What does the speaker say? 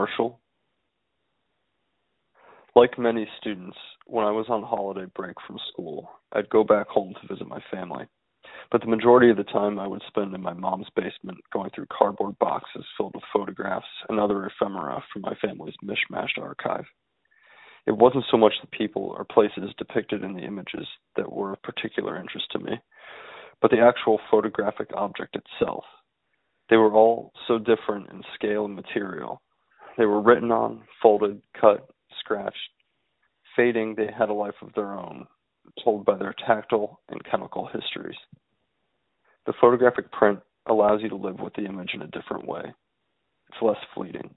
Marshall. Like many students, when I was on holiday break from school, I'd go back home to visit my family. But the majority of the time I would spend in my mom's basement going through cardboard boxes filled with photographs and other ephemera from my family's mishmashed archive. It wasn't so much the people or places depicted in the images that were of particular interest to me, but the actual photographic object itself. They were all so different in scale and material. They were written on, folded, cut, scratched. Fading, they had a life of their own, told by their tactile and chemical histories. The photographic print allows you to live with the image in a different way. It's less fleeting.